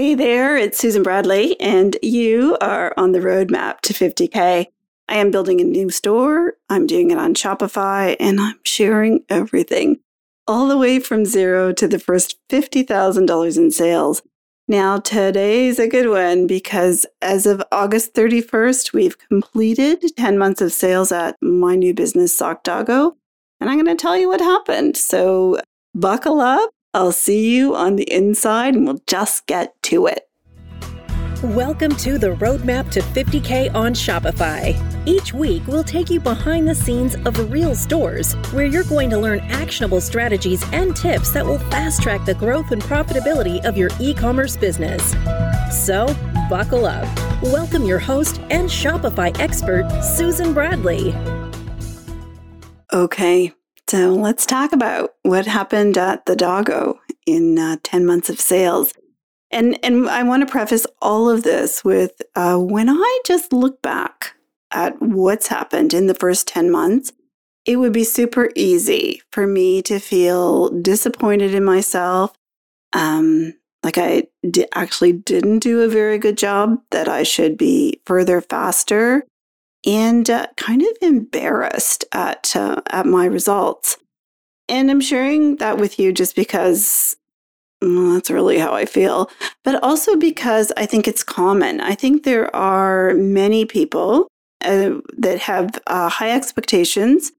Hey there, it's Susan Bradley, and you are on the roadmap to 50K. I am building a new store, I'm doing it on Shopify, and I'm sharing everything, all the way from zero to the first $50,000 in sales. Now, today's a good one because as of August 31st, we've completed 10 months of sales at my new business, SockDoggo, and I'm going to tell you what happened. So, buckle up I'll see you on the inside and we'll just get to it. Welcome to the Roadmap to 50K on Shopify. Each week, we'll take you behind the scenes of real stores where you're going to learn actionable strategies and tips that will fast track the growth and profitability of your e commerce business. So, buckle up. Welcome your host and Shopify expert, Susan Bradley. Okay, so let's talk about what happened at the doggo in uh, 10 months of sales. And, and I want to preface all of this with uh, when I just look back at what's happened in the first 10 months, it would be super easy for me to feel disappointed in myself. Um, like I actually didn't do a very good job, that I should be further faster, and uh, kind of embarrassed at uh, at my results. And I'm sharing that with you just because well, that's really how I feel, but also because I think it's common. I think there are many people uh, that have uh, high expectations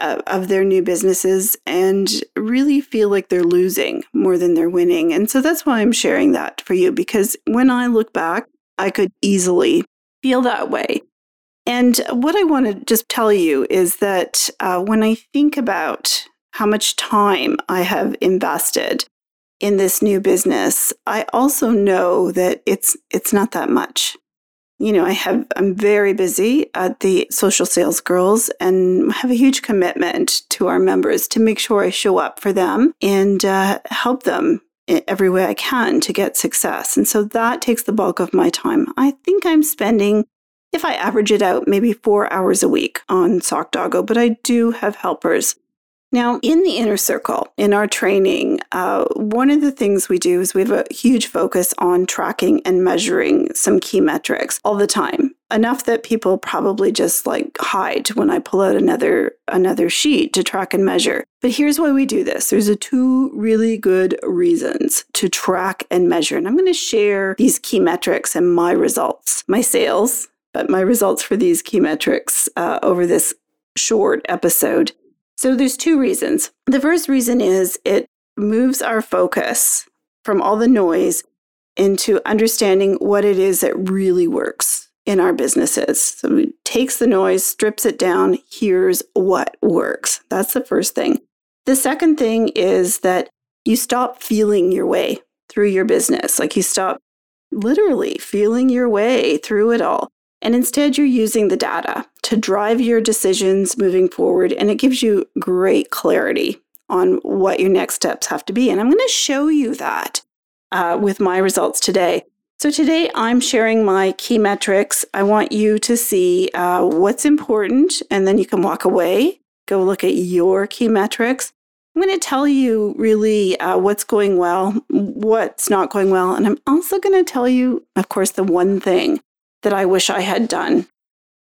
uh, of their new businesses and really feel like they're losing more than they're winning. And so that's why I'm sharing that for you because when I look back, I could easily feel that way. And what I want to just tell you is that uh, when I think about how much time I have invested in this new business, I also know that it's it's not that much. You know, I have I'm very busy at the Social Sales Girls and have a huge commitment to our members to make sure I show up for them and uh, help them every way I can to get success. And so that takes the bulk of my time. I think I'm spending if I average it out, maybe four hours a week on SockDoggo, but I do have helpers. Now, in the inner circle, in our training, uh, one of the things we do is we have a huge focus on tracking and measuring some key metrics all the time. Enough that people probably just like hide when I pull out another another sheet to track and measure. But here's why we do this. There's a two really good reasons to track and measure. And I'm going to share these key metrics and my results. My sales, but my results for these key metrics uh, over this short episode. So there's two reasons. The first reason is it moves our focus from all the noise into understanding what it is that really works in our businesses. So it takes the noise, strips it down, here's what works. That's the first thing. The second thing is that you stop feeling your way through your business. Like you stop literally feeling your way through it all. And instead, you're using the data to drive your decisions moving forward. And it gives you great clarity on what your next steps have to be. And I'm going to show you that uh, with my results today. So, today I'm sharing my key metrics. I want you to see uh, what's important, and then you can walk away, go look at your key metrics. I'm going to tell you really uh, what's going well, what's not going well. And I'm also going to tell you, of course, the one thing that I wish I had done.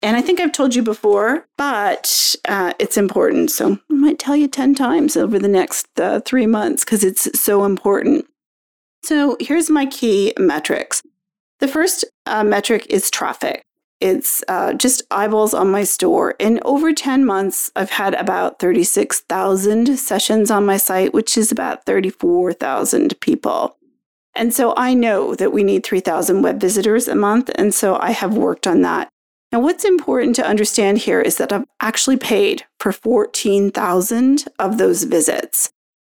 And I think I've told you before, but uh, it's important. So I might tell you 10 times over the next uh, three months because it's so important. So here's my key metrics. The first uh, metric is traffic. It's uh, just eyeballs on my store. In over 10 months, I've had about 36,000 sessions on my site, which is about 34,000 people. And so I know that we need 3,000 web visitors a month. And so I have worked on that. Now, what's important to understand here is that I've actually paid for 14,000 of those visits.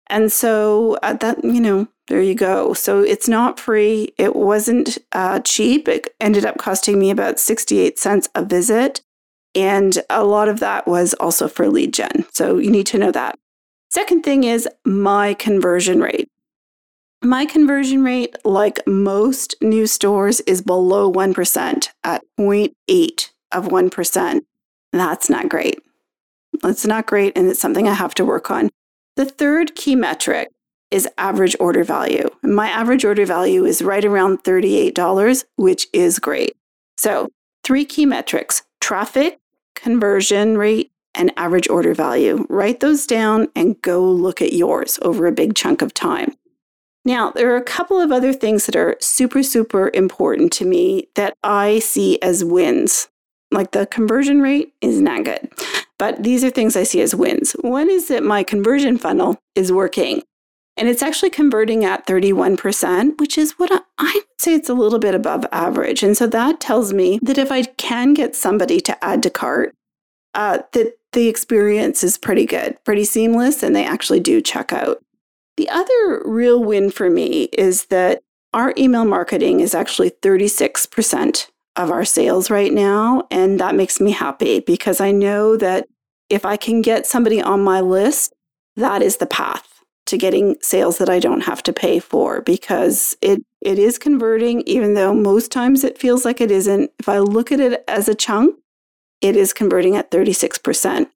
And so uh, that, you know, there you go. So it's not free. It wasn't uh, cheap. It ended up costing me about 68 cents a visit. And a lot of that was also for lead gen. So you need to know that. Second thing is my conversion rate. My conversion rate, like most new stores, is below 1% at 0.8 of 1%. That's not great. That's not great, and it's something I have to work on. The third key metric is average order value. My average order value is right around $38, which is great. So, three key metrics traffic, conversion rate, and average order value. Write those down and go look at yours over a big chunk of time. Now, there are a couple of other things that are super, super important to me that I see as wins. Like the conversion rate is not good, but these are things I see as wins. One is that my conversion funnel is working and it's actually converting at 31%, which is what I, would say it's a little bit above average. And so that tells me that if I can get somebody to add to cart, uh, that the experience is pretty good, pretty seamless, and they actually do check out. The other real win for me is that our email marketing is actually 36% of our sales right now. And that makes me happy because I know that if I can get somebody on my list, that is the path to getting sales that I don't have to pay for because it it is converting even though most times it feels like it isn't. If I look at it as a chunk, it is converting at 36%.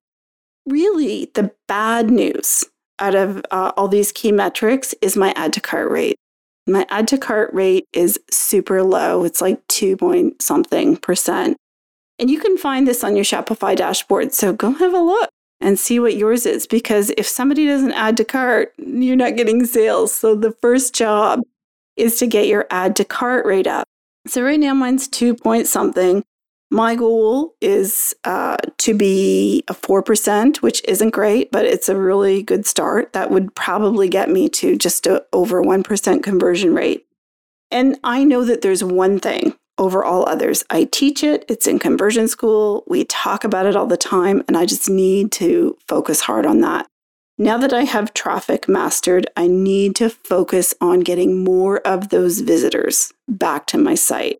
Really, the bad news out of uh, all these key metrics is my add to cart rate. My add to cart rate is super low. It's like 2 point something percent. And you can find this on your Shopify dashboard. So go have a look and see what yours is because if somebody doesn't add to cart, you're not getting sales. So the first job is to get your add to cart rate up. So right now mine's 2 point something. My goal is uh, to be a 4%, which isn't great, but it's a really good start. That would probably get me to just a, over 1% conversion rate. And I know that there's one thing over all others. I teach it, it's in conversion school. We talk about it all the time, and I just need to focus hard on that. Now that I have traffic mastered, I need to focus on getting more of those visitors back to my site.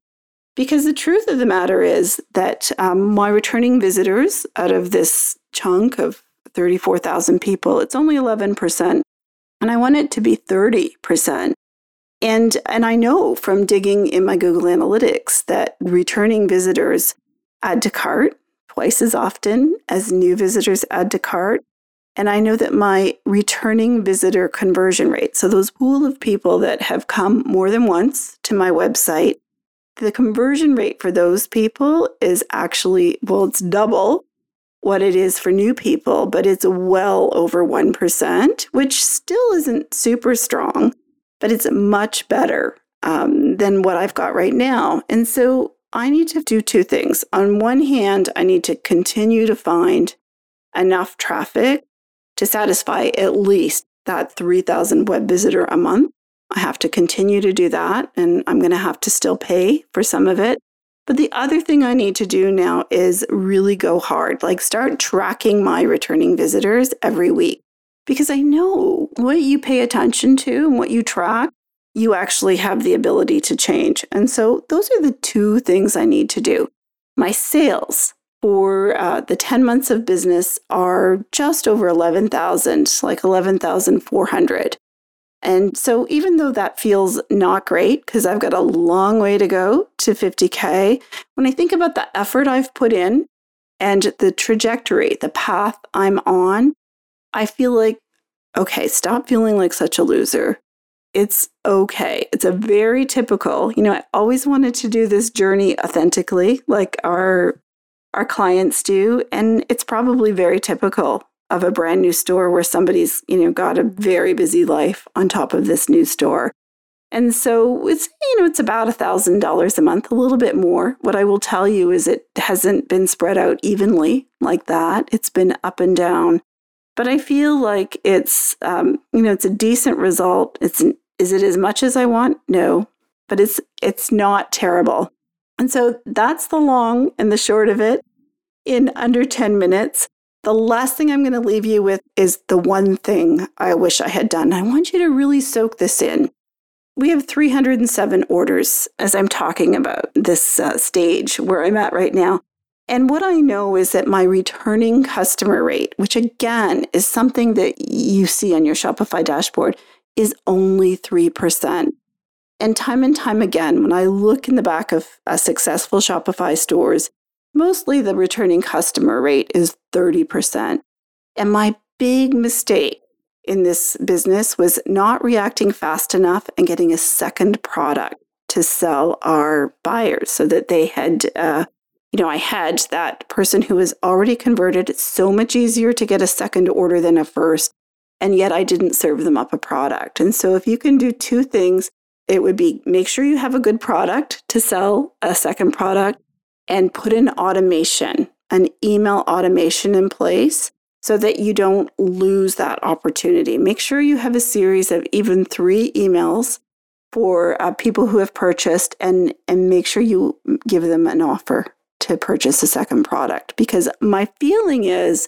Because the truth of the matter is that um, my returning visitors out of this chunk of 34,000 people, it's only 11%. And I want it to be 30%. And, and I know from digging in my Google Analytics that returning visitors add to cart twice as often as new visitors add to cart. And I know that my returning visitor conversion rate, so those pool of people that have come more than once to my website, the conversion rate for those people is actually, well, it's double what it is for new people, but it's well over 1%, which still isn't super strong, but it's much better um, than what I've got right now. And so I need to do two things. On one hand, I need to continue to find enough traffic to satisfy at least that 3,000 web visitor a month. I have to continue to do that, and I'm going to have to still pay for some of it. But the other thing I need to do now is really go hard, like start tracking my returning visitors every week. Because I know what you pay attention to and what you track, you actually have the ability to change. And so those are the two things I need to do. My sales for uh, the 10 months of business are just over 11,000, like 11,400. And so, even though that feels not great, because I've got a long way to go to 50K, when I think about the effort I've put in and the trajectory, the path I'm on, I feel like, okay, stop feeling like such a loser. It's okay. It's a very typical, you know, I always wanted to do this journey authentically, like our our clients do, and it's probably very typical of a brand new store where somebody's, you know, got a very busy life on top of this new store. And so it's, you know, it's about a $1,000 a month, a little bit more. What I will tell you is it hasn't been spread out evenly like that. It's been up and down. But I feel like it's, um, you know, it's a decent result. It's, is it as much as I want? No, but it's, it's not terrible. And so that's the long and the short of it in under 10 minutes. The last thing I'm going to leave you with is the one thing I wish I had done. I want you to really soak this in. We have 307 orders as I'm talking about this uh, stage where I'm at right now. And what I know is that my returning customer rate, which again is something that you see on your Shopify dashboard, is only 3%. And time and time again, when I look in the back of a successful Shopify stores, Mostly the returning customer rate is 30%. And my big mistake in this business was not reacting fast enough and getting a second product to sell our buyers so that they had, uh, you know, I had that person who was already converted. It's so much easier to get a second order than a first. And yet I didn't serve them up a product. And so if you can do two things, it would be make sure you have a good product to sell a second product and put in automation, an email automation in place so that you don't lose that opportunity. Make sure you have a series of even three emails for uh, people who have purchased and, and make sure you give them an offer to purchase a second product. Because my feeling is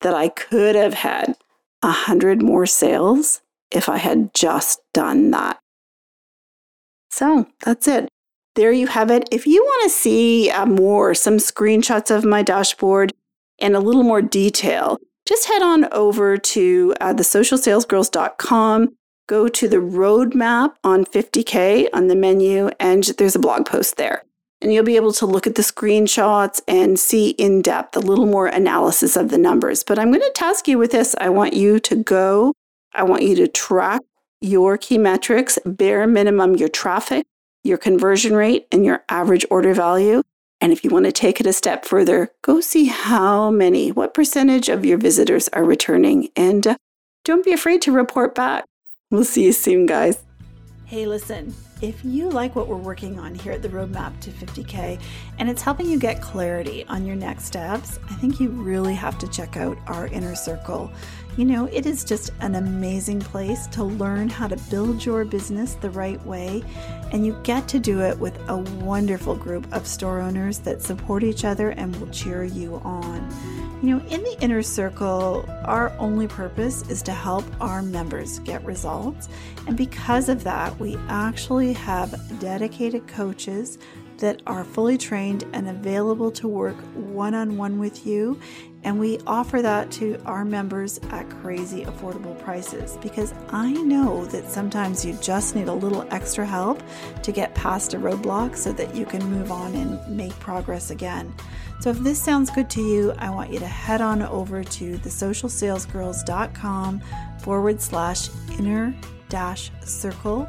that I could have had a hundred more sales if I had just done that. So that's it. There you have it. If you want to see uh, more, some screenshots of my dashboard and a little more detail, just head on over to uh, thesocialsalesgirls.com, go to the roadmap on 50K on the menu, and there's a blog post there. And you'll be able to look at the screenshots and see in depth a little more analysis of the numbers. But I'm going to task you with this. I want you to go, I want you to track your key metrics, bare minimum your traffic, your conversion rate, and your average order value. And if you want to take it a step further, go see how many, what percentage of your visitors are returning. And uh, don't be afraid to report back. We'll see you soon, guys. Hey, listen, if you like what we're working on here at the Roadmap to 50K and it's helping you get clarity on your next steps, I think you really have to check out our inner circle. You know, it is just an amazing place to learn how to build your business the right way, and you get to do it with a wonderful group of store owners that support each other and will cheer you on. You know, in the inner circle, our only purpose is to help our members get results. And because of that, we actually have dedicated coaches that are fully trained and available to work one on one with you. And we offer that to our members at crazy affordable prices because I know that sometimes you just need a little extra help to get past a roadblock so that you can move on and make progress again. So if this sounds good to you, I want you to head on over to thesocialsalesgirls.com forward slash inner dash circle